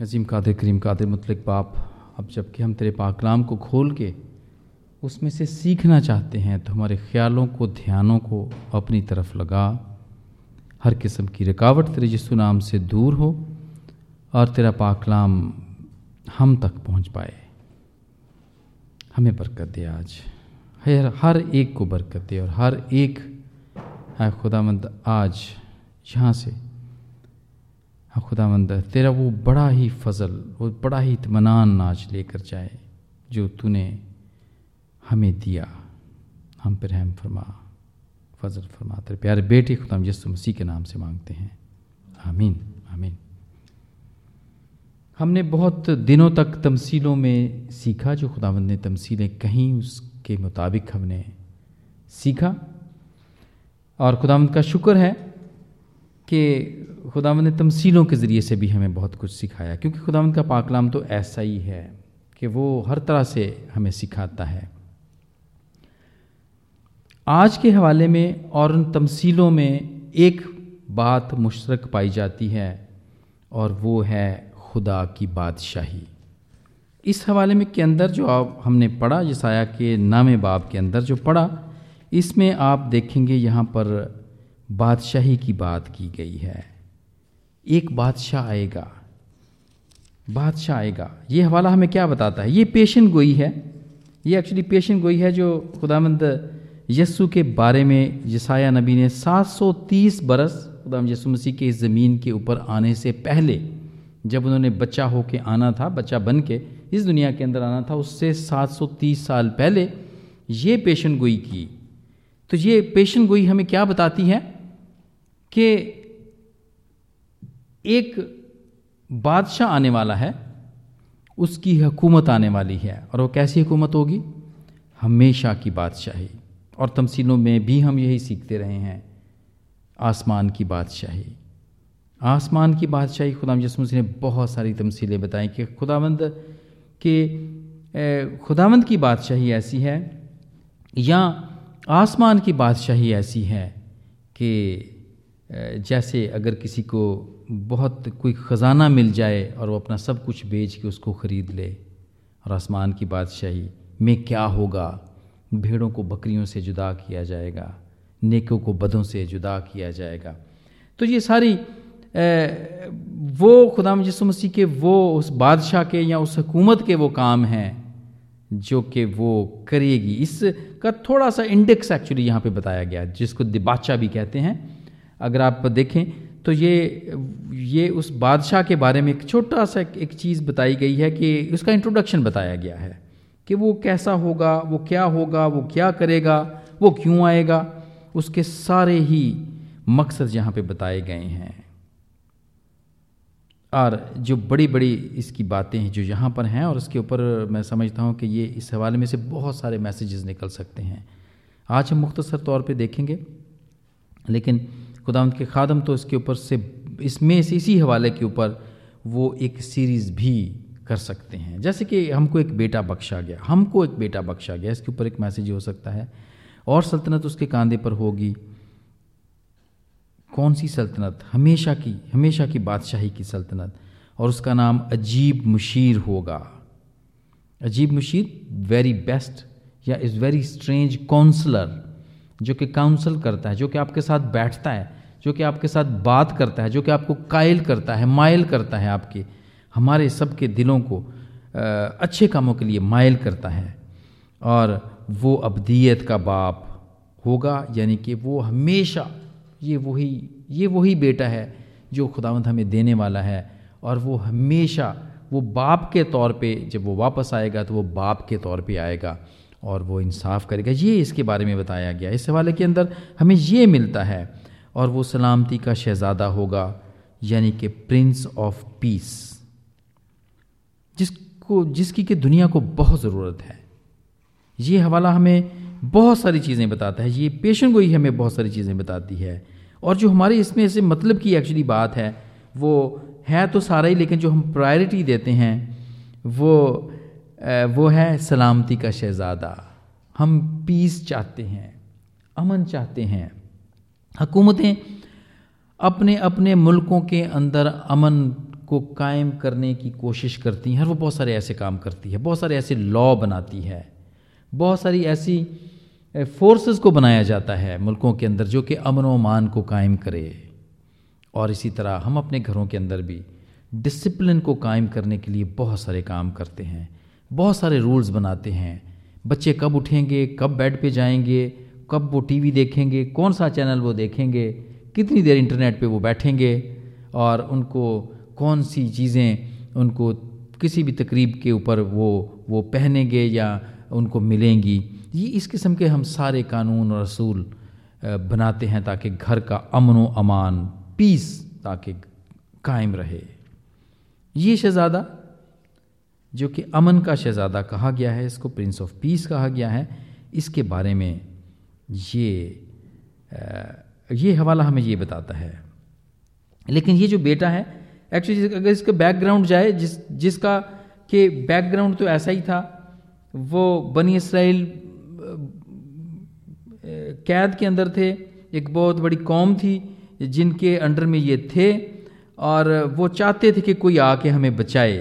अजीम कादिर करीम कादिर मुतलक बाप, अब जबकि हम तेरे पाकलाम को खोल के उसमें से सीखना चाहते हैं तो हमारे ख्यालों को, ध्यानों को अपनी तरफ़ लगा। हर किस्म की रुकावट तेरे यीशु नाम से दूर हो और तेरा पाकलाम हम तक पहुँच पाए। हमें बरकत दे आज। हर हर एक को बरकत दे और हर एक, है खुदामंद, आज यहाँ से हाँ खुदामंद तेरा वो बड़ा ही फजल, वो बड़ा ही इतमान आज लेकर जाए, जो तूने हमें दिया। हम पर रहम फरमा, फजल फरमा। तेरे प्यारे बेटे खुदाम यस्सु मसीह के नाम से मांगते हैं। आमीन आमीन। हमने बहुत दिनों तक तमसीलों में सीखा, जो खुदावंद ने तमसीलें कहीं, उसके मुताबिक हमने सीखा। और खुदावंद का शुक्र है कि खुदावंद ने तमसीलों के ज़रिए से भी हमें बहुत कुछ सिखाया, क्योंकि खुदावंद का पाकलाम तो ऐसा ही है कि वो हर तरह से हमें सिखाता है। आज के हवाले में और उन तमसीलों में एक बात मुशरक पाई जाती है, और वो है खुदा की बादशाही। इस हवाले में के अंदर जो आप हमने पढ़ा जसाया के नाम बाब के अंदर जो पढ़ा, इसमें आप देखेंगे यहाँ पर बादशाही की बात की गई है। एक बादशाह आएगा। बादशाह आएगा। ये हवाला हमें क्या बताता है? ये पेशन गोई है। ये एक्चुअली पेशन गोई है जो खुदामंद यस्सु के बारे में जसाया नबी ने 730 बरस खुदाम यसु मसीह के इस ज़मीन के ऊपर आने से पहले जब उन्होंने बच्चा होके आना था, बच्चा बन के इस दुनिया के अंदर आना था, उससे 730 साल पहले ये पेशन गोई की। तो ये पेशन गोई हमें क्या बताती है कि एक बादशाह आने वाला है, उसकी हुकूमत आने वाली है, और वो कैसी हुकूमत होगी? हमेशा की बादशाही। और तमसीलों में भी हम यही सीखते रहे हैं, आसमान की बादशाही। आसमान की बादशाही, खुदा यसमस ने बहुत सारी तमसीलें बताई कि खुदावंद के खुदावंद की बादशाही ऐसी है, या आसमान की बादशाही ऐसी है कि जैसे अगर किसी को बहुत कोई ख़जाना मिल जाए और वो अपना सब कुछ बेच के उसको ख़रीद ले और आसमान की बादशाही में क्या होगा? भेड़ों को बकरियों से जुदा किया जाएगा नेकों को बदों से जुदा किया जाएगा। तो ये सारी ए, वो खुदा यसु मसीह के वो उस बादशाह के या उस हुकूमत के वो काम हैं जो कि वो करेगी। इसका थोड़ा सा इंडेक्स एक्चुअली यहाँ पे बताया गया जिसको दिबाचा भी कहते हैं। अगर आप देखें तो ये ये उस बादशाह के बारे में एक छोटा सा एक चीज़ बताई गई है कि उसका इंट्रोडक्शन बताया गया है कि वो कैसा होगा, वो क्या होगा, वो क्या करेगा, वो क्यों आएगा, उसके सारे ही मकसद यहाँ पे बताए गए हैं। और जो बड़ी बड़ी इसकी बातें हैं, जो यहाँ पर हैं, और उसके ऊपर मैं समझता हूँ कि ये इस हवाले में से बहुत सारे मैसेजेस निकल सकते हैं। आज हम मुख्तसर तौर पे देखेंगे, लेकिन खुदावंत के खादम तो इसके ऊपर से, इसमें से इसी हवाले के ऊपर वो एक सीरीज़ भी कर सकते हैं। जैसे कि हमको एक बेटा बख्शा गया, हमको एक बेटा बख्शा गया, इसके ऊपर एक मैसेज हो सकता है। और सल्तनत उसके कांधे पर होगी। कौन सी सल्तनत? हमेशा की हमेशा की बादशाही की सल्तनत। और उसका नाम अजीब मुशीर होगा। अजीब मुशीर वेरी बेस्ट या इज़ वेरी स्ट्रेंज काउंसलर जो कि काउंसल करता है, जो कि आपके साथ बैठता है। जो कि आपके साथ बात करता है, जो कि आपको कायल करता है मायल करता है आपके, हमारे सबके दिलों को अच्छे कामों के लिए मायल करता है। और वो अबदियत का बाप होगा, यानी कि वो हमेशा, ये वही ये वही बेटा है जो खुदावंत हमें देने वाला है। और वो हमेशा, वो बाप के तौर पे जब वो वापस आएगा तो वो बाप के तौर पे आएगा और वो इंसाफ करेगा। ये इसके बारे में बताया गया इस हवाले के अंदर हमें ये मिलता है और वो सलामती का शहज़ादा होगा, यानी कि प्रिंस ऑफ़ पीस जिसको, जिसकी कि दुनिया को बहुत ज़रूरत है। ये हवाला हमें बहुत सारी चीज़ें बताता है, ये पेशन गोई हमें बहुत सारी चीज़ें बताती है। और जो हमारे इसमें से मतलब की एक्चुअली बात है, वो है तो सारा ही, लेकिन जो हम प्रायोरिटी देते हैं, वो वो है सलामती का शहज़ादा। हम पीस चाहते हैं, अमन चाहते हैं। हकूमतें अपने अपने मुल्कों के अंदर अमन को कायम करने की कोशिश करती हैं और वो बहुत सारे ऐसे काम करती है, बहुत सारे ऐसे लॉ बनाती है, बहुत सारी ऐसी फोर्सेस को बनाया जाता है मुल्कों के अंदर जो कि अमन मान को कायम करे। और इसी तरह हम अपने घरों के अंदर भी डिसिप्लिन को कायम करने के लिए बहुत सारे काम करते हैं, बहुत सारे रूल्स बनाते हैं। बच्चे कब उठेंगे, कब बेड पे जाएँगे कब वो टीवी देखेंगे, कौन सा चैनल वो देखेंगे, कितनी देर इंटरनेट पे वो बैठेंगे और उनको कौन सी चीज़ें उनको किसी भी तकरीब के ऊपर वो वो पहनेंगे या उनको मिलेंगी। ये इस किस्म के हम सारे कानून और असूल बनाते हैं ताकि घर का अमन व अमान, पीस ताकि कायम रहे। ये शहज़ादा, जो कि अमन का शहज़ादा कहा गया है, इसको प्रिंस ऑफ़ पीस कहा गया है, इसके बारे में ये ये हवाला हमें ये बताता है। लेकिन ये जो बेटा है एक्चुअली अगर इसका बैकग्राउंड जाए, जिस, जिसका कि बैकग्राउंड तो ऐसा ही था, वो बनी इसराइल कैद के अंदर थे, एक बहुत बड़ी कौम थी, जिनके अंडर में ये थे, और वो चाहते थे कि कोई आके हमें बचाए।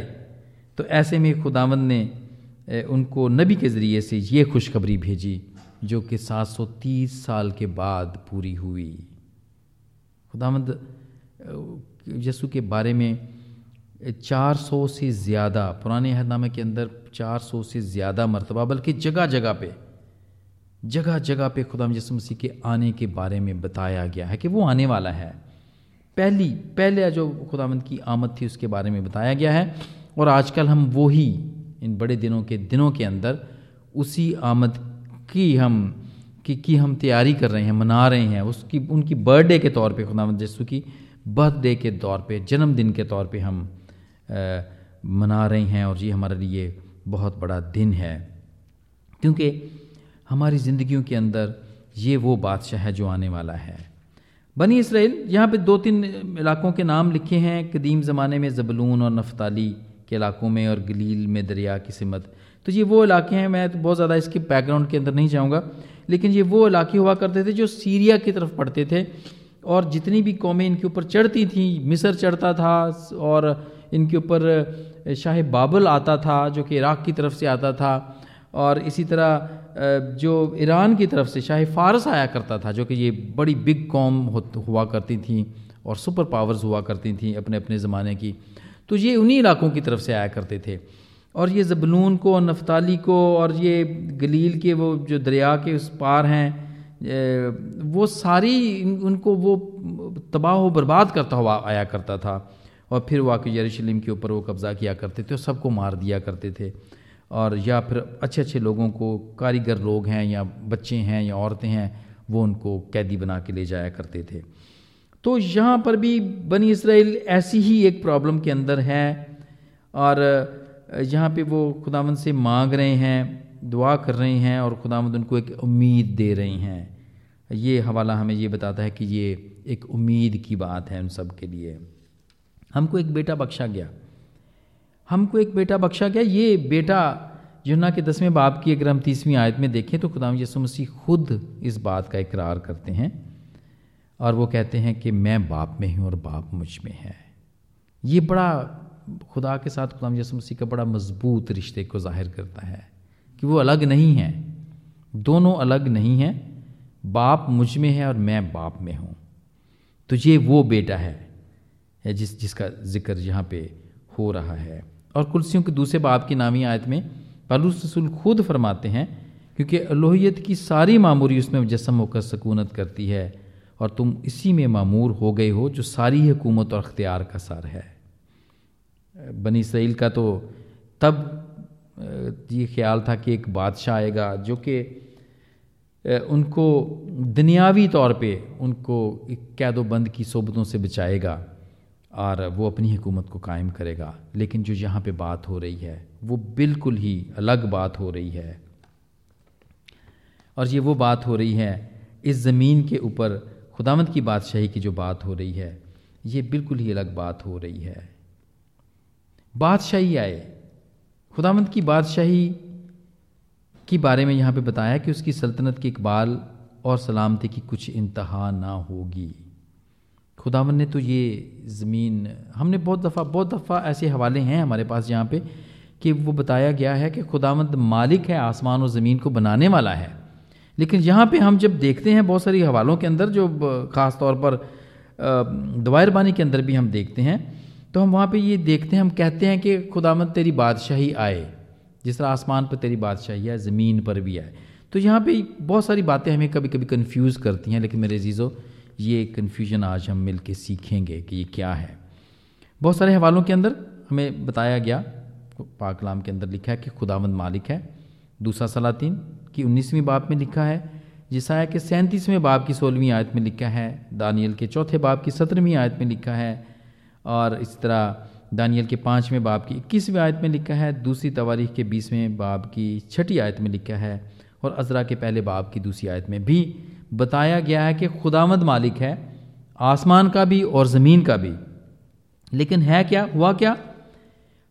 तो ऐसे में खुदावंद ने उनको नबी के ज़रिए से ये खुशखबरी भेजी। जो कि 730 साल के बाद पूरी हुई। खुदावंद यसु के बारे में 400 से ज़्यादा, पुराने अहदनामे के अंदर 400 से ज़्यादा मरतबा, बल्कि जगह जगह पे जगह जगह पे खुदा यसु मसीह के आने के बारे में बताया गया है कि वो आने वाला है। पहली, पहले जो खुदावंद की आमद थी उसके बारे में बताया गया है, और आजकल हम वो ही, इन बड़े दिनों के दिनों के अंदर उसी आमद की हम की, की हम तैयारी कर रहे हैं मना रहे हैं उसकी उनकी बर्थडे के तौर पे खुदावंद यसु की बर्थडे के तौर पे जन्मदिन के तौर पे हम आ, मना रहे हैं और ये हमारे लिए बहुत बड़ा दिन है। क्योंकि हमारी ज़िंदगियों के अंदर ये वो बादशाह है जो आने वाला है। बनी इसराइल यहाँ पे दो तीन इलाकों के नाम लिखे हैं। कदीम ज़माने में जबलून और नफ्ताली के इलाकों में और गलील में दरिया की सिमत तो ये वो इलाके हैं, मैं तो बहुत ज़्यादा इसके बैकग्राउंड के अंदर नहीं जाऊँगा। लेकिन ये वो इलाके हुआ करते थे जो सीरिया की तरफ़ पढ़ते थे और जितनी भी कौमें इनके ऊपर चढ़ती थी, मिसर चढ़ता था और इनके ऊपर शाह बाबल आता था, जो कि इराक़ की तरफ़ से आता था और इसी तरह जो ईरान की तरफ़ से शाह फ़ारस आया करता था, जो कि ये बड़ी बिग कौम हुआ करती थी और सुपर पावर्स हुआ करती थी अपने अपने ज़माने की। तो ये उन्हीं इलाकों की तरफ़ से आया करते थे। और ये जबलून को और नफ्ताली को और ये गलील के वो जो दरिया के उस पार हैं वो सारी उनको वो तबाह बर्बाद करता हुआ आया करता था। और फिर वो आके यरूशलेम के ऊपर वो कब्ज़ा किया करते थे और सबको मार दिया करते थे। और या फिर अच्छे अच्छे लोगों को, कारीगर लोग हैं या बच्चे हैं या औरतें हैं, वो उनको कैदी बना के ले जाया करते थे। तो यहाँ पर भी बनी इसराइल ऐसी ही एक प्रॉब्लम के अंदर है। और यहाँ पे वो खुदावंद से मांग रहे हैं, दुआ कर रहे हैं और खुदावंद उनको एक उम्मीद दे रही हैं। ये हवाला हमें ये बताता है कि ये एक उम्मीद की बात है उन सब के लिए। हमको एक बेटा बख्शा गया। हमको एक बेटा बख्शा गया। ये बेटा युना के दसवें बाप की अगर हम तीसवीं आयत में देखें तो खुदाम यसु मसीह खुद इस बात का इकरार करते हैं और वो कहते हैं कि मैं बाप में हूँ और बाप मुझमें है। ये बड़ा खुदा के साथ खुदाम यसु मसीह का बड़ा मज़बूत रिश्ते को ज़ाहिर करता है कि वो अलग नहीं हैं। दोनों अलग नहीं हैं। बाप मुझमें है और मैं बाप में हूँ। तो ये वो बेटा है जिस, जिसका ज़िक्र यहाँ पे हो रहा है। और कुर्सियों के दूसरे बाप की नामी आयत में पलूस रसूल खुद फरमाते हैं, क्योंकि अलोहियत की सारी मामूरी उसमें मुजस्म होकर सकूनत करती है और तुम इसी में मामूर हो गए हो जो सारी हुकूमत और अख्तियार का सार है। बनी इसराइल का तो तब ये ख्याल था कि एक बादशाह आएगा जो कि उनको दुनियावी तौर पे उनको कैदोबंद की सोबतों से बचाएगा और वो अपनी हुकूमत को कायम करेगा। लेकिन जो यहाँ पे बात हो रही है, वो बिल्कुल ही अलग बात हो रही है। और ये वो बात हो रही है, इस ज़मीन के ऊपर खुदामद की बादशाही की जो बात हो रही है, ये बिल्कुल ही अलग बात हो रही है। बादशाही आए। खुदामंद की बादशाही के बारे में यहाँ पे बताया कि उसकी सल्तनत के इकबाल और सलामती की कुछ इंतहा ना होगी। खुदावन ने तो ये ज़मीन, हमने बहुत दफ़ा बहुत दफ़ा ऐसे हवाले हैं हमारे पास यहाँ पे कि वो बताया गया है कि खुदावंद मालिक है, आसमान और ज़मीन को बनाने वाला है। लेकिन यहाँ पे हम जब देखते हैं बहुत सारी हवालों के अंदर जो ख़ास तौर पर दवायरबानी के अंदर भी हम देखते हैं तो हम वहाँ पे ये देखते हैं, हम कहते हैं कि खुदामद तेरी बादशाही आए, जिस तरह आसमान पर तेरी बादशाही है ज़मीन पर भी आए। तो यहाँ पे बहुत सारी बातें हमें कभी कभी कन्फ्यूज़ करती हैं, लेकिन मेरे जीज़ो ये कन्फ्यूज़न आज हम मिल के सीखेंगे कि ये क्या है। बहुत सारे हवालों के अंदर हमें बताया गया, पाकलाम के अंदर लिखा है कि खुदावंद मालिक है। दूसरा सलातीन की उन्नीसवीं बाप में लिखा है, जिसाया के सैंतीसवें बाप की सोलहवीं आयत में लिखा है, दानियल के चौथे बाप की सत्रहवीं आयत में लिखा है और इस तरह दानियल के पाँचवें बाप की इक्कीसवीं आयत में लिखा है, दूसरी तवारीख के बीसवें बाप की छठी आयत में लिखा है और अजरा के पहले बाप की दूसरी आयत में भी बताया गया है कि खुदामद मालिक है, आसमान का भी और ज़मीन का भी। लेकिन है क्या, हुआ क्या?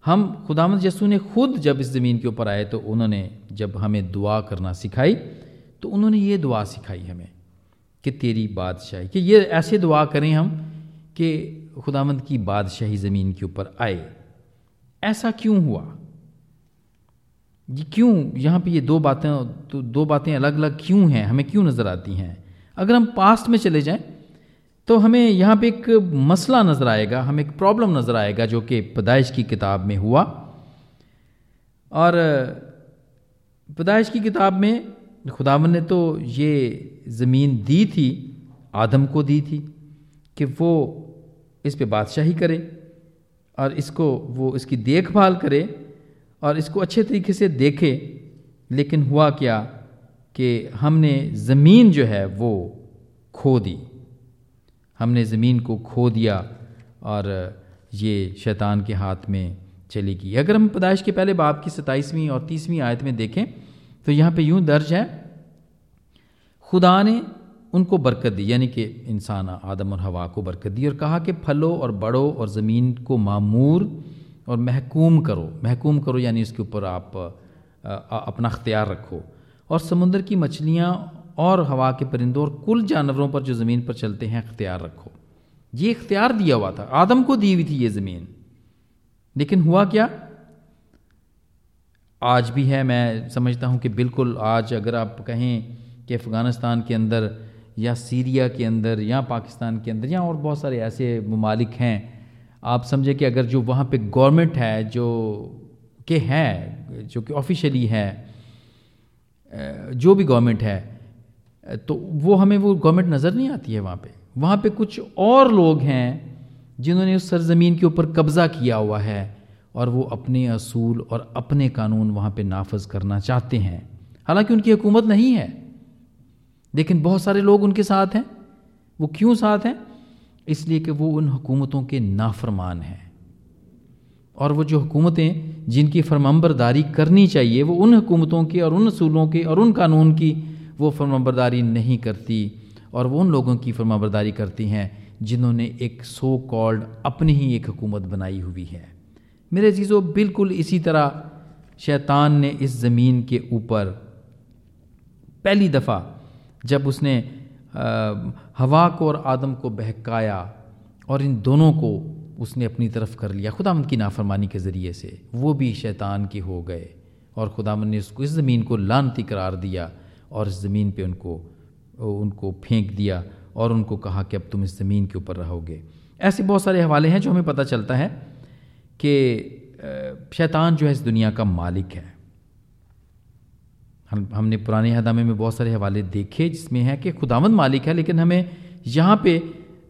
हम खुदामद यसू ने खुद जब इस ज़मीन के ऊपर आए तो उन्होंने जब हमें दुआ करना सिखाई तो उन्होंने ये दुआ सिखाई हमें कि तेरी बादशाही, कि ये ऐसे दुआ करें हम कि खुदामंद की बादशाही ज़मीन के ऊपर आए। ऐसा क्यों हुआ? ये क्यों? यहाँ पे ये दो बातें तो दो बातें अलग अलग क्यों हैं? हमें क्यों नज़र आती हैं? अगर हम पास्ट में चले जाएँ तो हमें यहाँ पे एक मसला नज़र आएगा, हमें एक प्रॉब्लम नज़र आएगा जो कि पैदाइश की किताब में हुआ। और पैदाइश की किताब में खुदावन ने तो ये ज़मीन दी थी, आदम को दी थी, कि वो इस पे बादशाही करे और इसको वो इसकी देखभाल करे और इसको अच्छे तरीके से देखे। लेकिन हुआ क्या कि हमने ज़मीन जो है वो खो दी। हमने ज़मीन को खो दिया और ये शैतान के हाथ में चली गई। अगर हम पैदाइश के पहले बाप की सताईसवीं और तीसवीं आयत में देखें तो यहाँ पे यूँ दर्ज है, खुदा ने उनको बरकत दी, यानी कि इंसान आदम और हवा को बरकत दी और कहा कि फलो और बड़ो और ज़मीन को मामूर और महकूम करो। महकूम करो यानी उसके ऊपर आप अपना अख्तियार रखो। और समुंदर की मछलियाँ और हवा के परिंदों और कुल जानवरों पर जो ज़मीन पर चलते हैं, अख्तियार रखो। ये इख्तियार दिया हुआ था। आदम को दी हुई थी ये ज़मीन। लेकिन हुआ क्या? आज भी है, मैं समझता हूँ कि बिल्कुल आज अगर आप कहें कि अफ़गानिस्तान के अंदर या सीरिया के अंदर, या पाकिस्तान के अंदर, या और बहुत सारे ऐसे ममालिक हैं। आप समझे कि अगर जो वहाँ पे गवर्नमेंट है, जो के हैं, जो कि ऑफिशियली है जो भी गवर्नमेंट है तो वो हमें वो गवर्नमेंट नज़र नहीं आती है वहाँ पे। वहाँ पे कुछ और लोग हैं जिन्होंने उस सरजमीन के ऊपर कब्ज़ा किया हुआ है और वो अपने असूल और अपने कानून वहाँ पे नाफज करना चाहते हैं। हालाँकि उनकी हुकूमत नहीं है। लेकिन बहुत सारे लोग उनके साथ हैं। वो क्यों साथ हैं? इसलिए कि वो उन हुकूमतों के नाफरमान हैं। और वो जो हुकूमतें जिनकी फरमंबरदारी करनी चाहिए, वो उन हुकूमतों के और उन असूलों के और उन कानून की वो फरमाबरदारी नहीं करती। और वो उन लोगों की फरमाबरदारी करती हैं जिन्होंने एक सो कॉल्ड अपनी ही एक हुकूमत बनाई हुई है। मेरे चीज़ों बिल्कुल इसी तरह शैतान ने इस ज़मीन के ऊपर पहली दफ़ा जब उसने हवा को और आदम को बहकाया और इन दोनों को उसने अपनी तरफ़ कर लिया खुदा की नाफरमानी के ज़रिए से, वो भी शैतान के हो गए और खुदा ने उसको इस ज़मीन को लानती करार दिया और इस ज़मीन पे उनको उनको फेंक दिया और उनको कहा कि अब तुम इस ज़मीन के ऊपर रहोगे। ऐसे बहुत सारे हवाले हैं जो हमें पता चलता है कि शैतान जो है इस दुनिया का मालिक है। हम, हमने पुराने हदामे में बहुत सारे हवाले देखे जिसमें है कि खुदावंद मालिक है, लेकिन हमें यहाँ पे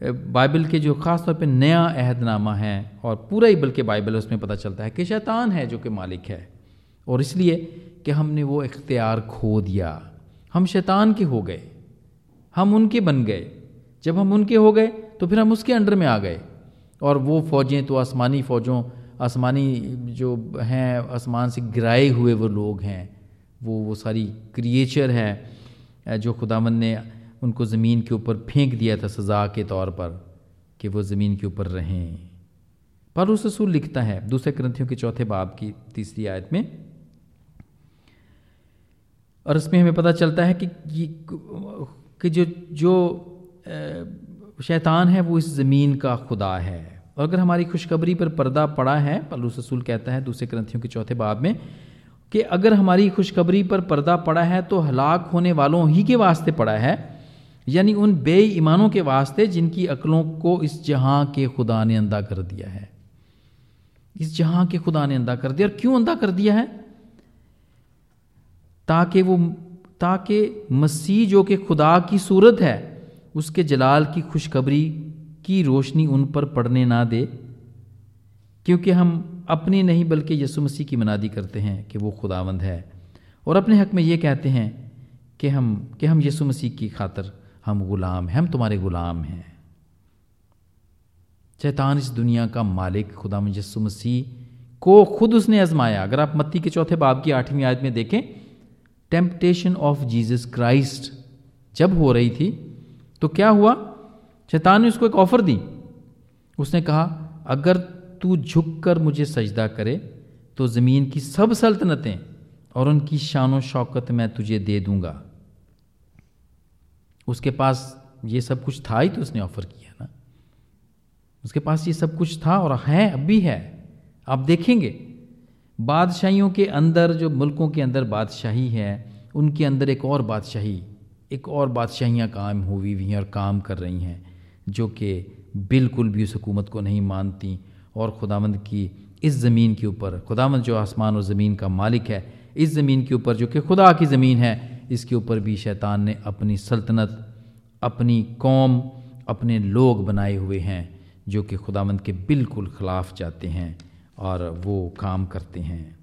बाइबल के जो ख़ास तौर पे नया अहदनामा है और पूरा ही बल्कि बाइबल उसमें पता चलता है कि शैतान है जो कि मालिक है। और इसलिए कि हमने वो इख्तियार खो दिया। हम शैतान के हो गए। हम उनके बन गए। जब हम उनके हो गए तो फिर हम उसके अंडर में आ गए। और वो फ़ौजें तो आसमानी फ़ौजों, आसमानी जो हैं, आसमान से गिराए हुए वो लोग हैं। वो वो सारी क्रिएचर है जो खुदावन ने उनको ज़मीन के ऊपर फेंक दिया था सज़ा के तौर पर कि वो ज़मीन के ऊपर रहें। पर उस रसूल लिखता है दूसरे ग्रंथियों के चौथे बाब की तीसरी आयत में। और इसमें हमें पता चलता है कि कि जो जो शैतान है वो इस ज़मीन का खुदा है। और अगर हमारी खुशखबरी पर पर्दा पड़ा है पलूस रसूल कहता है दूसरे ग्रंथियों के चौथे बाब में कि अगर हमारी खुशखबरी पर पर्दा पड़ा है तो हलाक होने वालों ही के वास्ते पड़ा है, यानी उन बेईमानों के वास्ते जिनकी अकलों को इस जहाँ के खुदा ने अंधा कर दिया है। इस जहाँ के खुदा ने अंधा कर दिया। और क्यों अंधा कर दिया है? ताकि वो, ताकि मसीह जो कि खुदा की सूरत है, उसके जलाल की खुशखबरी की रोशनी उन पर पड़ने ना दे, क्योंकि हम अपनी नहीं, बल्कि यसु मसीह की मनादी करते हैं कि वो खुदावंद है। और अपने हक में ये कहते हैं कि हम कि हम यसु मसीह की खातर हम गुलाम हैं, हम तुम्हारे गुलाम हैं। शैतान इस दुनिया का मालिक, खुदा यसु मसीह को खुद उसने आजमाया। अगर आप मत्ती के चौथे बाब की आठवीं आयत में देखें टेम्पटेशन ऑफ़ जीसस क्राइस्ट जब हो रही थी तो क्या हुआ? शैतान ने उसको एक ऑफ़र दी। उसने कहा, अगर तू झुक कर मुझे सजदा करे तो ज़मीन की सब सल्तनतें और उनकी शान शौकत मैं तुझे दे दूँगा। उसके पास ये सब कुछ था ही तो उसने ऑफ़र किया ना। उसके पास ये सब कुछ था और है, अब भी है। आप देखेंगे, बादशाहियों के अंदर जो मुल्कों के अंदर बादशाही है, उनके अंदर एक और बादशाही, एक और बादशाहियाँ कायम हुई हुई हैं और काम कर रही हैं, जो कि बिल्कुल भी उस हुकूमत को नहीं मानती। और खुदामंद की इस ज़मीन के ऊपर खुदामंद जो आसमान और ज़मीन का मालिक है, इस ज़मीन के ऊपर जो कि खुदा की ज़मीन है, इसके ऊपर भी शैतान ने अपनी सल्तनत, अपनी कौम, अपने लोग बनाए हुए हैं, जो कि खुदामंद के बिल्कुल ख़िलाफ़ जाते हैं और वो काम करते हैं।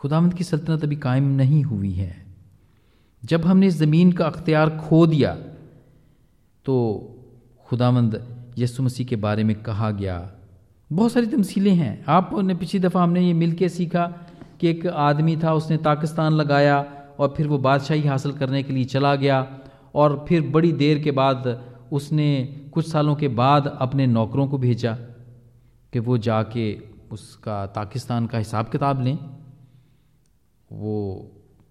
खुदामंद की सल्तनत अभी कायम नहीं हुई है। जब हमने ज़मीन का अख्तियार खो दिया तो खुदामंद यसु मसीह के बारे में कहा गया। बहुत सारी तमसीलें हैं। आपने पिछली दफ़ा हमने ये मिल के सीखा कि एक आदमी था, उसने पाकिस्तान लगाया और फिर वो बादशाही हासिल करने के लिए चला गया और फिर बड़ी देर के बाद उसने कुछ सालों के बाद अपने नौकरों को भेजा कि वो जाके उसका पाकिस्तान का हिसाब किताब लें। वो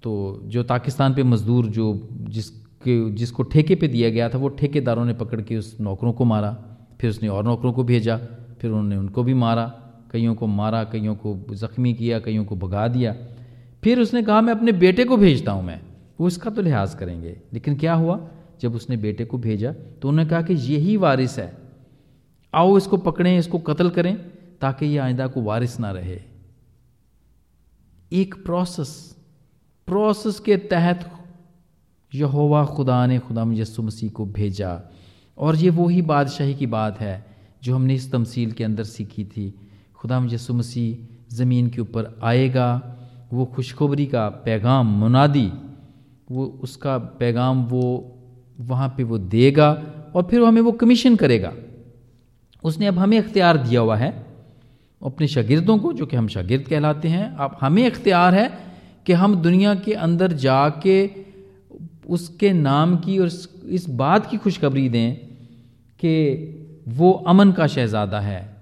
तो जो पाकिस्तान पे मज़दूर जो जिसके जिसको ठेके पे दिया गया था, वो ठेकेदारों ने पकड़ के उस नौकरों को मारा, फिर उसने और नौकरों को भेजा, फिर उन्होंने उनको भी मारा, कईयों को मारा, कईयों को ज़ख्मी किया, कईयों को भगा दिया। फिर उसने कहा, मैं अपने बेटे को भेजता हूँ मैं, वो इसका तो लिहाज करेंगे। लेकिन क्या हुआ? जब उसने बेटे को भेजा तो उन्होंने कहा कि यही वारिस है। आओ इसको पकड़ें, इसको कत्ल करें, ताकि ये आइंदा को वारिस ना रहे। एक प्रोसेस प्रोसेस के तहत यहोवा खुदा ने खुदा यसु मसीह को भेजा। और ये वही बादशाही की बात है जो हमने इस तमसील के अंदर सीखी थी। खुदा यसु मसीह ज़मीन के ऊपर आएगा, वो खुशखबरी का पैगाम मुनादी, वो उसका पैगाम वो वहाँ पे वो देगा और फिर हमें वो कमीशन करेगा। उसने अब हमें इख्तियार दिया हुआ है। अपने शागिर्दों को, जो कि हम शागिर्द कहलाते हैं, अब हमें इख्तियार है कि हम दुनिया के अंदर जाके उसके नाम की और इस बात की खुशखबरी दें कि वो अमन का शहज़ादा है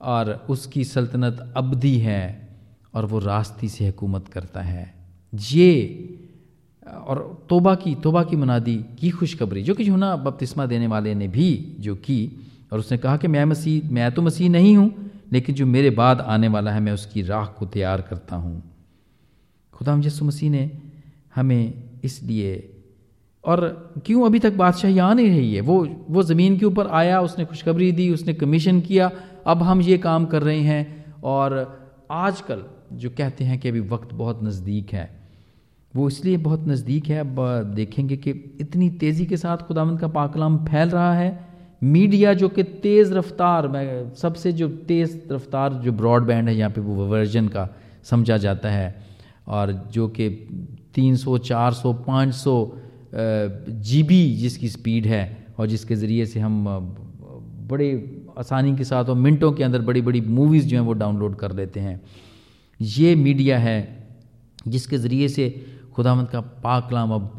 और उसकी सल्तनत अबदी है और वो रास्ती से हुकूमत करता है। ये, और तोबा की तोबा की मुनादी की खुशखबरी, जो कि यूना बपतिस्मा देने वाले ने भी जो की, और उसने कहा कि मैं मसीह, मैं तो मसीह नहीं हूँ, लेकिन जो मेरे बाद आने वाला है, मैं उसकी राह को तैयार करता हूँ। खुदा यसु मसीह ने हमें इसलिए और क्यों अभी तक बादशाही आ नहीं रही है? वो वो ज़मीन के ऊपर आया उसने खुशखबरी दी उसने कमीशन किया अब हम ये काम कर रहे हैं। और आजकल जो कहते हैं कि अभी वक्त बहुत नज़दीक है वो इसलिए बहुत नज़दीक है अब देखेंगे कि इतनी तेज़ी के साथ खुदावंद का पाकलाम फैल रहा है। मीडिया जो कि तेज़ रफ्तार में सबसे जो तेज़ रफ्तार जो ब्रॉडबैंड है यहाँ पे वो वर्जन का समझा जाता है। और जो कि 300, 400, 500 जीबी जिसकी स्पीड है और जिसके ज़रिए से हम बड़े आसानी के साथ और मिनटों के अंदर बड़ी बड़ी मूवीज़ जो हैं वो डाउनलोड कर लेते हैं। ये मीडिया है जिसके ज़रिए से खुदामंद का पाकलाम अब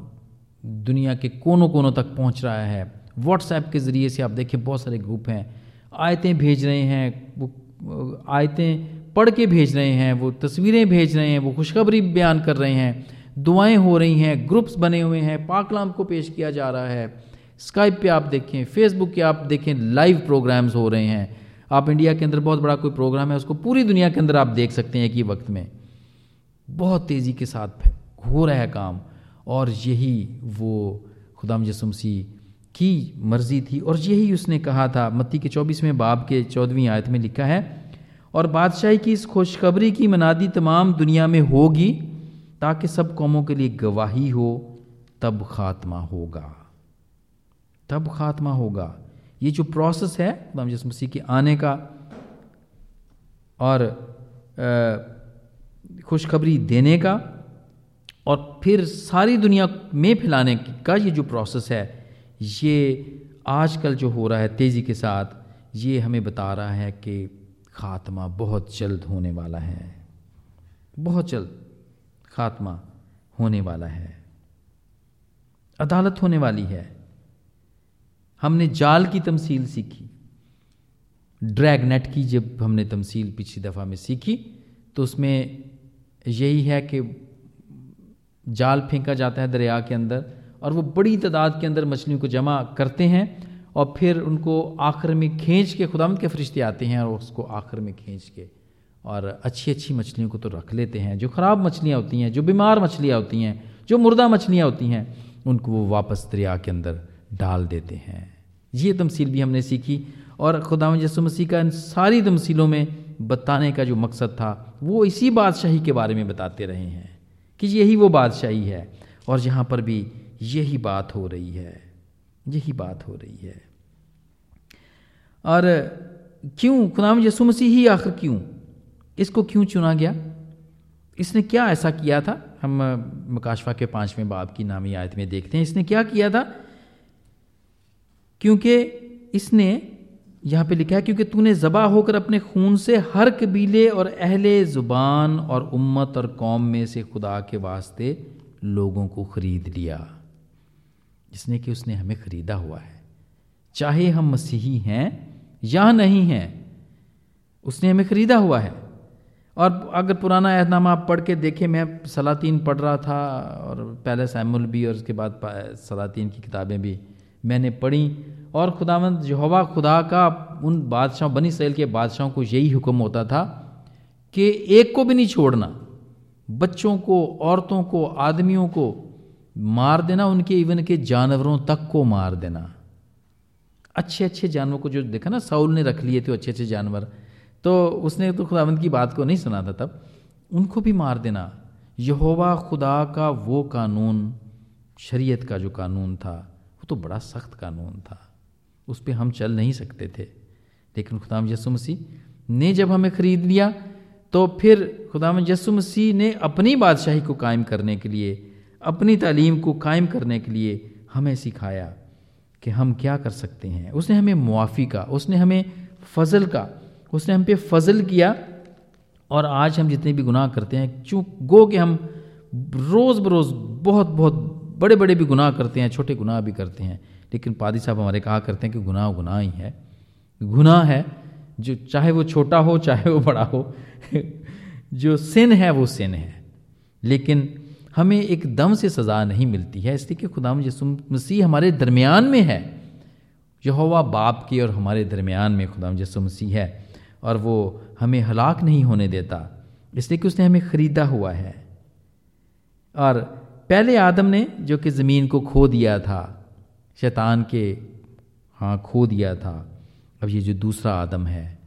दुनिया के कोनों कोनों तक पहुँच रहा है। व्हाट्सएप के ज़रिए से आप देखें बहुत सारे ग्रुप हैं। आयतें भेज रहे हैं, वो आयतें पढ़ के भेज रहे हैं, वो तस्वीरें भेज रहे हैं, वो खुशखबरी बयान कर रहे हैं। दुआएँ हो रही हैं, ग्रुप्स बने हुए हैं, पाकलाम को पेश किया जा रहा है। स्काइप पे आप देखें फेसबुक के आप देखें लाइव प्रोग्राम्स हो रहे हैं। आप इंडिया के अंदर बहुत बड़ा कोई प्रोग्राम है, उसको पूरी दुनिया के अंदर आप देख सकते हैं एक ही वक्त में। बहुत तेज़ी के साथ हो रहा है काम। और यही वो खुदाम यसुमसी की मर्ज़ी थी, और यही उसने कहा था। मत्ती के चौबीसवें बाब के चौदहवीं आयत में लिखा है, और बादशाही की इस खुशखबरी की मनादी तमाम दुनिया में होगी ताकि सब कौमों के लिए गवाही हो, तब खात्मा होगा। तब खात्मा होगा। ये जो प्रोसेस है, खुदाम मसीह के आने का, और खुशखबरी देने का, और फिर सारी दुनिया में फैलाने का ये जो प्रोसेस है, ये आजकल जो हो रहा है तेज़ी के साथ, ये हमें बता रहा है कि खात्मा बहुत जल्द होने वाला है। बहुत जल्द। खात्मा होने वाला है। अदालत होने वाली है। हमने जाल की तमसील सीखी। ड्रैगनेट की जब हमने तमसील पिछली दफ़ा में सीखी तो उसमें यही है कि जाल फेंका जाता है दरिया के अंदर और वो बड़ी तादाद के अंदर मछलियों को जमा करते हैं और फिर उनको आखिर में खींच के खुदाम के फरिश्ते आते हैं और उसको आखिर में खींच के और अच्छी अच्छी मछलियों को तो रख लेते हैं। जो ख़राब मछलियाँ होती हैं, जो बीमार मछलियाँ होती हैं, जो मुर्दा मछलियाँ होती हैं, उनको वो वापस दरिया के अंदर डाल देते हैं। ये तमसील भी हमने सीखी और खुदा यसु मसीह का इन सारी तमसीलों में बताने का जो मकसद था, वो इसी बादशाही के बारे में बताते रहे हैं कि यही वो बादशाही है और यहाँ पर भी यही बात हो रही है, यही बात हो रही है। और क्यों? खुदाम यसु मसीह ही आखिर क्यों? इसको क्यों चुना गया? इसने क्या ऐसा किया था? हम मकाशफा के पाँचवें बाब की नामी आयत में देखते हैं। इसने क्या किया था? क्योंकि इसने यहाँ पे लिखा है, क्योंकि तूने जबा होकर अपने खून से हर कबीले और अहले ज़ुबान और उम्मत और कौम में से खुदा के वास्ते लोगों को ख़रीद लिया, जिसने कि उसने हमें ख़रीदा हुआ है। चाहे हम मसीही हैं या नहीं हैं, उसने हमें ख़रीदा हुआ है। और अगर पुराना ऐहदनामा आप पढ़ के देखें, मैं सलातीन पढ़ रहा था और पहले सैमुल भी और उसके बाद सलातीन की किताबें भी मैंने पढ़ी। और खुदावंद, यहोवा खुदा का उन बादशाह, बनी सैल के बादशाहों को यही हुक्म होता था कि एक को भी नहीं छोड़ना, बच्चों को, औरतों को, आदमियों को मार देना, उनके इवन के जानवरों तक को मार देना। अच्छे अच्छे जानवरों को जो देखा ना, साउल ने रख लिए थे अच्छे अच्छे जानवर। तो उसने तो खुदावंद की बात को नहीं सुना था तब। उनको भी मार देना। यहोवा खुदा का वो कानून, शरीयत का जो कानून था, वो तो बड़ा सख्त कानून था। उस पर हम चल नहीं सकते थे। लेकिन खुदाम यसु मसीह ने जब हमें ख़रीद लिया तो फिर खुदाम यसु मसीह ने अपनी बादशाही को कायम करने के लिए, अपनी तालीम को कायम करने के लिए हमें सिखाया कि हम क्या कर सकते हैं। उसने हमें मुआफ़ी का, उसने हमें फजल का उसने हम पे फजल किया और आज हम जितने भी गुनाह करते हैं चूँ गो कि हम रोज़ बरोज़ बहुत बहुत बड़े बड़े भी गुनाह करते हैं, छोटे गुनाह भी करते हैं। लेकिन पादी साहब हमारे कहा करते हैं कि गुनाह गुनाह ही है। गुनाह है, जो चाहे वो छोटा हो, चाहे वो बड़ा हो, जो सिन है, वो सिन है। लेकिन हमें एकदम से सज़ा नहीं मिलती है, इसलिए कि खुदा मसीह हमारे दरमियान में है। यहोवा बाप के और हमारे दरमियान में खुदा यसु मसीह है। और वो हमें हलाक नहीं होने देता, इसलिए कि उसने हमें ख़रीदा हुआ है। और पहले आदम ने जो कि ज़मीन को खो दिया था, शैतान के हाँ खो दिया था, अब ये जो दूसरा आदम है,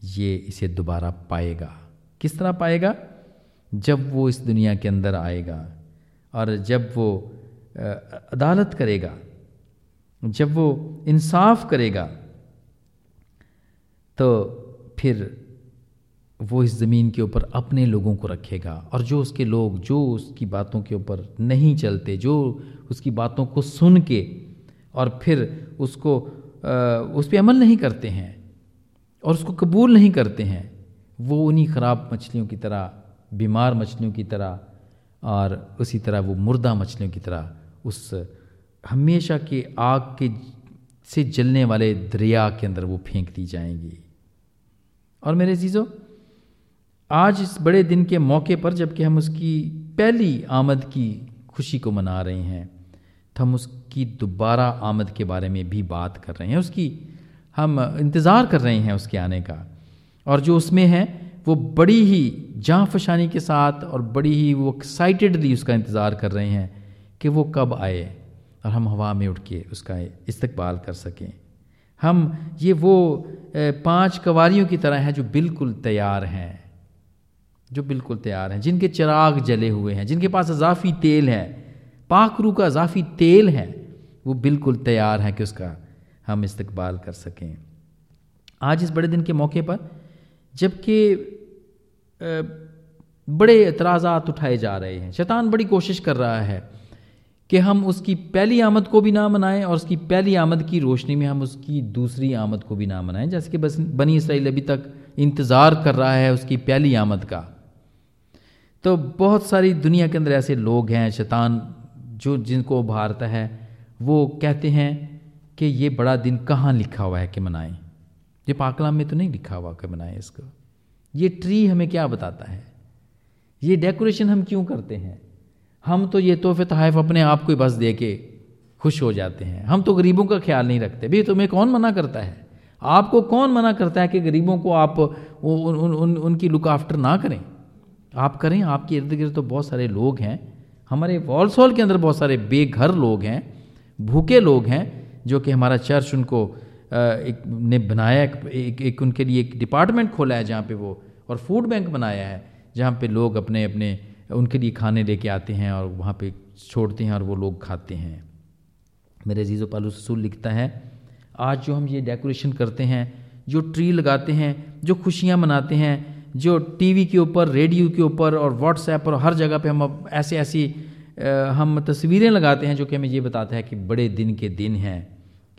ये इसे दोबारा पाएगा। किस तरह पाएगा? जब वो इस दुनिया के अंदर आएगा और जब वो अदालत करेगा, जब वो इंसाफ करेगा तो फिर वो इस ज़मीन के ऊपर अपने लोगों को रखेगा। और जो उसके लोग, जो उसकी बातों के ऊपर नहीं चलते, जो उसकी बातों को सुन के और फिर उसको उस पर अमल नहीं करते हैं और उसको कबूल नहीं करते हैं, वो उन्हीं ख़राब मछलियों की तरह, बीमार मछलियों की तरह और उसी तरह वो मुर्दा मछलियों की तरह उस हमेशा के आग के से जलने वाले दरिया के अंदर वो फेंक दी जाएँगी। और मेरे चीज़ों आज इस बड़े दिन के मौके पर जबकि हम उसकी पहली आमद की खुशी को मना रहे हैं तो हम उसकी दोबारा आमद के बारे में भी बात कर रहे हैं। उसकी हम इंतज़ार कर रहे हैं उसके आने का। और जो उसमें है, वो बड़ी ही जाँ फशानी के साथ और बड़ी ही वो एक्साइटेडली उसका इंतज़ार कर रहे हैं कि वो कब आए और हम हवा में उठ के उसका इस्तकबाल कर सकें। हम ये वो पाँच कवारियों की तरह हैं जो बिल्कुल तैयार हैं, जो बिल्कुल तैयार हैं, जिनके चिराग जले हुए हैं, जिनके पास अजाफी तेल है पाखरू का अजाफी तेल है, वो बिल्कुल तैयार हैं कि उसका हम इस्तकबाल कर सकें। आज इस बड़े दिन के मौके पर, जबकि बड़े एतराज़ात उठाए जा रहे हैं, शैतान बड़ी कोशिश कर रहा है कि हम उसकी पहली आमद को भी ना मनाएँ और उसकी पहली आमद की रोशनी में हम उसकी दूसरी आमद को भी ना मनाएँ, जैसे कि बस बनी इसराइल अभी तक इंतज़ार कर रहा है उसकी पहली आमद का। तो बहुत सारी दुनिया के अंदर ऐसे लोग हैं, शैतान, जो जिनको उभारता है, वो कहते हैं कि ये बड़ा दिन कहाँ लिखा हुआ है कि मनाएँ। ये पाकलाम में तो नहीं लिखा हुआ कि मनाएँ इसको। ये ट्री हमें क्या बताता है? ये डेकोरेशन हम क्यों करते हैं? हम तो ये तोहफे तहफ़ अपने आप को ही बस दे के खुश हो जाते हैं। हम तो गरीबों का ख्याल नहीं रखते। भाई तुम्हें कौन मना करता है? आपको कौन मना करता है कि गरीबों को आप उन, उन, उन, उनकी लुक आफ्टर ना करें? आप करें आपके इर्द गिर्द तो बहुत सारे लोग हैं। हमारे वॉल्सॉल के अंदर बहुत सारे बेघर लोग हैं भूखे लोग हैं जो कि हमारा चर्च उनको एक ने बनाया एक, एक, एक उनके लिए एक डिपार्टमेंट खोला है जहाँ पे वो और फ़ूड बैंक बनाया है जहाँ पे लोग अपने अपने उनके लिए खाने लेके आते हैं और वहाँ पे छोड़ते हैं और वो लोग खाते हैं। मेरे जीज़ो पालू रसूल लिखता है, आज जो हम ये डेकोरेशन करते हैं, जो ट्री लगाते हैं, जो खुशियाँ मनाते हैं, जो टीवी के ऊपर, रेडियो के ऊपर और व्हाट्सएप पर हर जगह पे हम ऐसे ऐसी हम तस्वीरें लगाते हैं जो कि हमें ये बताता है कि बड़े दिन के दिन हैं।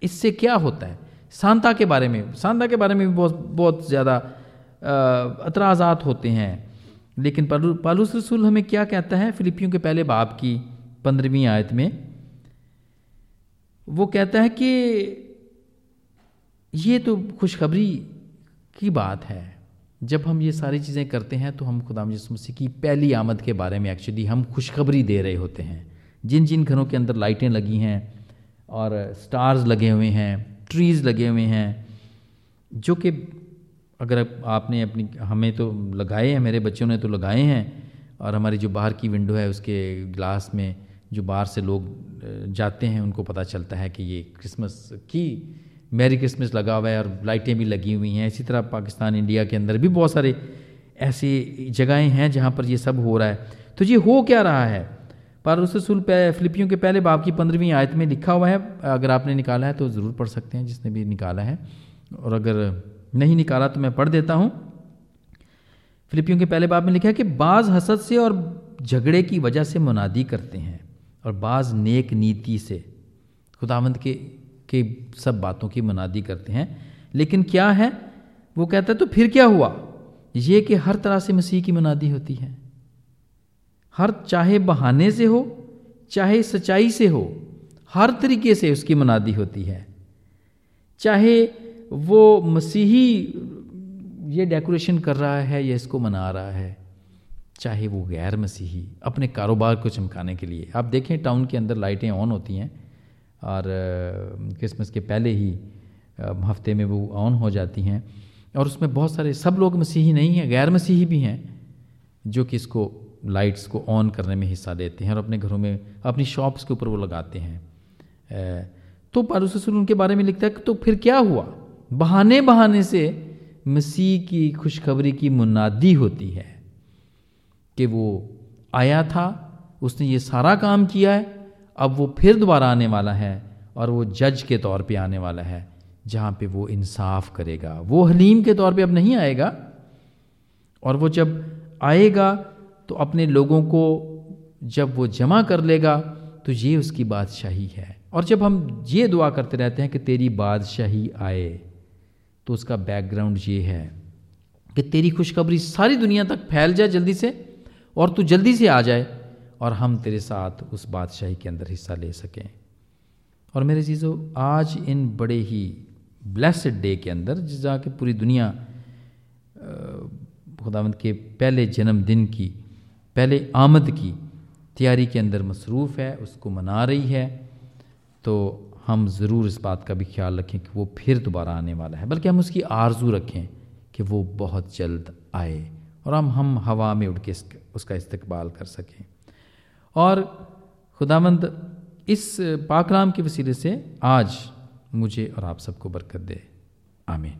इससे क्या होता है? सांता के बारे में, सांता के बारे में भी बहुत बहुत ज़्यादा अतराज़ात होते हैं। लेकिन पालूस रसूल हमें क्या कहता है? फिलिपियों के पहले बाप की पंद्रहवीं आयत में। वो कहता है कि ये तो खुशखबरी की बात है। जब हम ये सारी चीज़ें करते हैं तो हम खुदा मसीह की पहली आमद के बारे में एक्चुअली हम खुशखबरी दे रहे होते हैं। जिन जिन घरों के अंदर लाइटें लगी हैं और स्टार्स लगे हुए हैं ट्रीज़ लगे हुए हैं, जो कि अगर आपने अपनी, हमें तो लगाए हैं, मेरे बच्चों ने तो लगाए हैं, और हमारी जो बाहर की विंडो है, उसके ग्लास में जो बाहर से लोग जाते हैं, उनको पता चलता है कि ये क्रिसमस की मैरी क्रिसमस लगा हुआ है और लाइटें भी लगी हुई हैं। इसी तरह पाकिस्तान, इंडिया के अंदर भी बहुत सारे ऐसी जगहें हैं जहाँ पर ये सब हो रहा है। तो ये हो क्या रहा है? पर रसूल फिलिपियों के पहले बाप की पंद्रहवीं आयत में लिखा हुआ है। अगर आपने निकाला है तो ज़रूर पढ़ सकते हैं, जिसने भी निकाला है। और अगर नहीं निकाला तो मैं पढ़ देता हूँ। फिलिपियों के पहले बाब में लिखा है कि बाज हसद से और झगड़े की वजह से मुनादी करते हैं और बाज नेक नीति से। खुदावंद के के सब बातों की मुनादी करते हैं। लेकिन क्या है? वो कहता है तो फिर क्या हुआ? ये कि हर तरह से मसीह की मुनादी होती है। हर चाहे बहाने से हो, चाहे सच्चाई से हो, हर तरीके से उसकी मुनादी होती है। चाहे वो मसीही ये डेकोरेशन कर रहा है, या इसको मना रहा है, चाहे वो गैर मसीही, अपने कारोबार को चमकाने के लिए। आप देखें टाउन के अंदर लाइटें ऑन होती हैं, और क्रिसमस के पहले ही हफ़्ते में वो ऑन हो जाती हैं, और उसमें बहुत सारे, सब लोग मसीही नहीं हैं, गैर मसीही भी हैं, जो कि इसको लाइट्स को ऑन करने में हिस्सा लेते हैं, और अपने घरों में, अपनी शॉप्स के ऊपर वो लगाते हैं। तो पारूस उनके बारे में लिखता है तो फिर क्या हुआ? बहाने बहाने से मसीह की खुशखबरी की मुनादी होती है कि वो आया था, उसने ये सारा काम किया है, अब वो फिर दोबारा आने वाला है और वो जज के तौर पे आने वाला है, जहाँ पे वो इंसाफ करेगा। वो हलीम के तौर पे अब नहीं आएगा और वो जब आएगा तो अपने लोगों को जब वो जमा कर लेगा तो ये उसकी बादशाही है। और जब हम ये दुआ करते रहते हैं कि तेरी बादशाही आए तो उसका बैकग्राउंड ये है कि तेरी खुशखबरी सारी दुनिया तक फैल जाए जल्दी से और तू जल्दी से आ जाए और हम तेरे साथ उस बादशाही के अंदर हिस्सा ले सकें। और मेरे चीज़ों, आज इन बड़े ही ब्लेसड डे के अंदर जाके पूरी दुनिया खुदावंद के पहले जन्मदिन की, पहले आमद की तैयारी के अंदर मसरूफ़ है, उसको मना रही है तो हम ज़रूर इस बात का भी ख्याल रखें कि वो फिर दोबारा आने वाला है, बल्कि हम उसकी आरज़ू रखें कि वो बहुत जल्द आए और हम हम हवा में उड़ के उसका इस्तकबाल कर सकें। और खुदामंद इस पाकलाम के वसीले से आज मुझे और आप सबको बरकत दे। आमीन।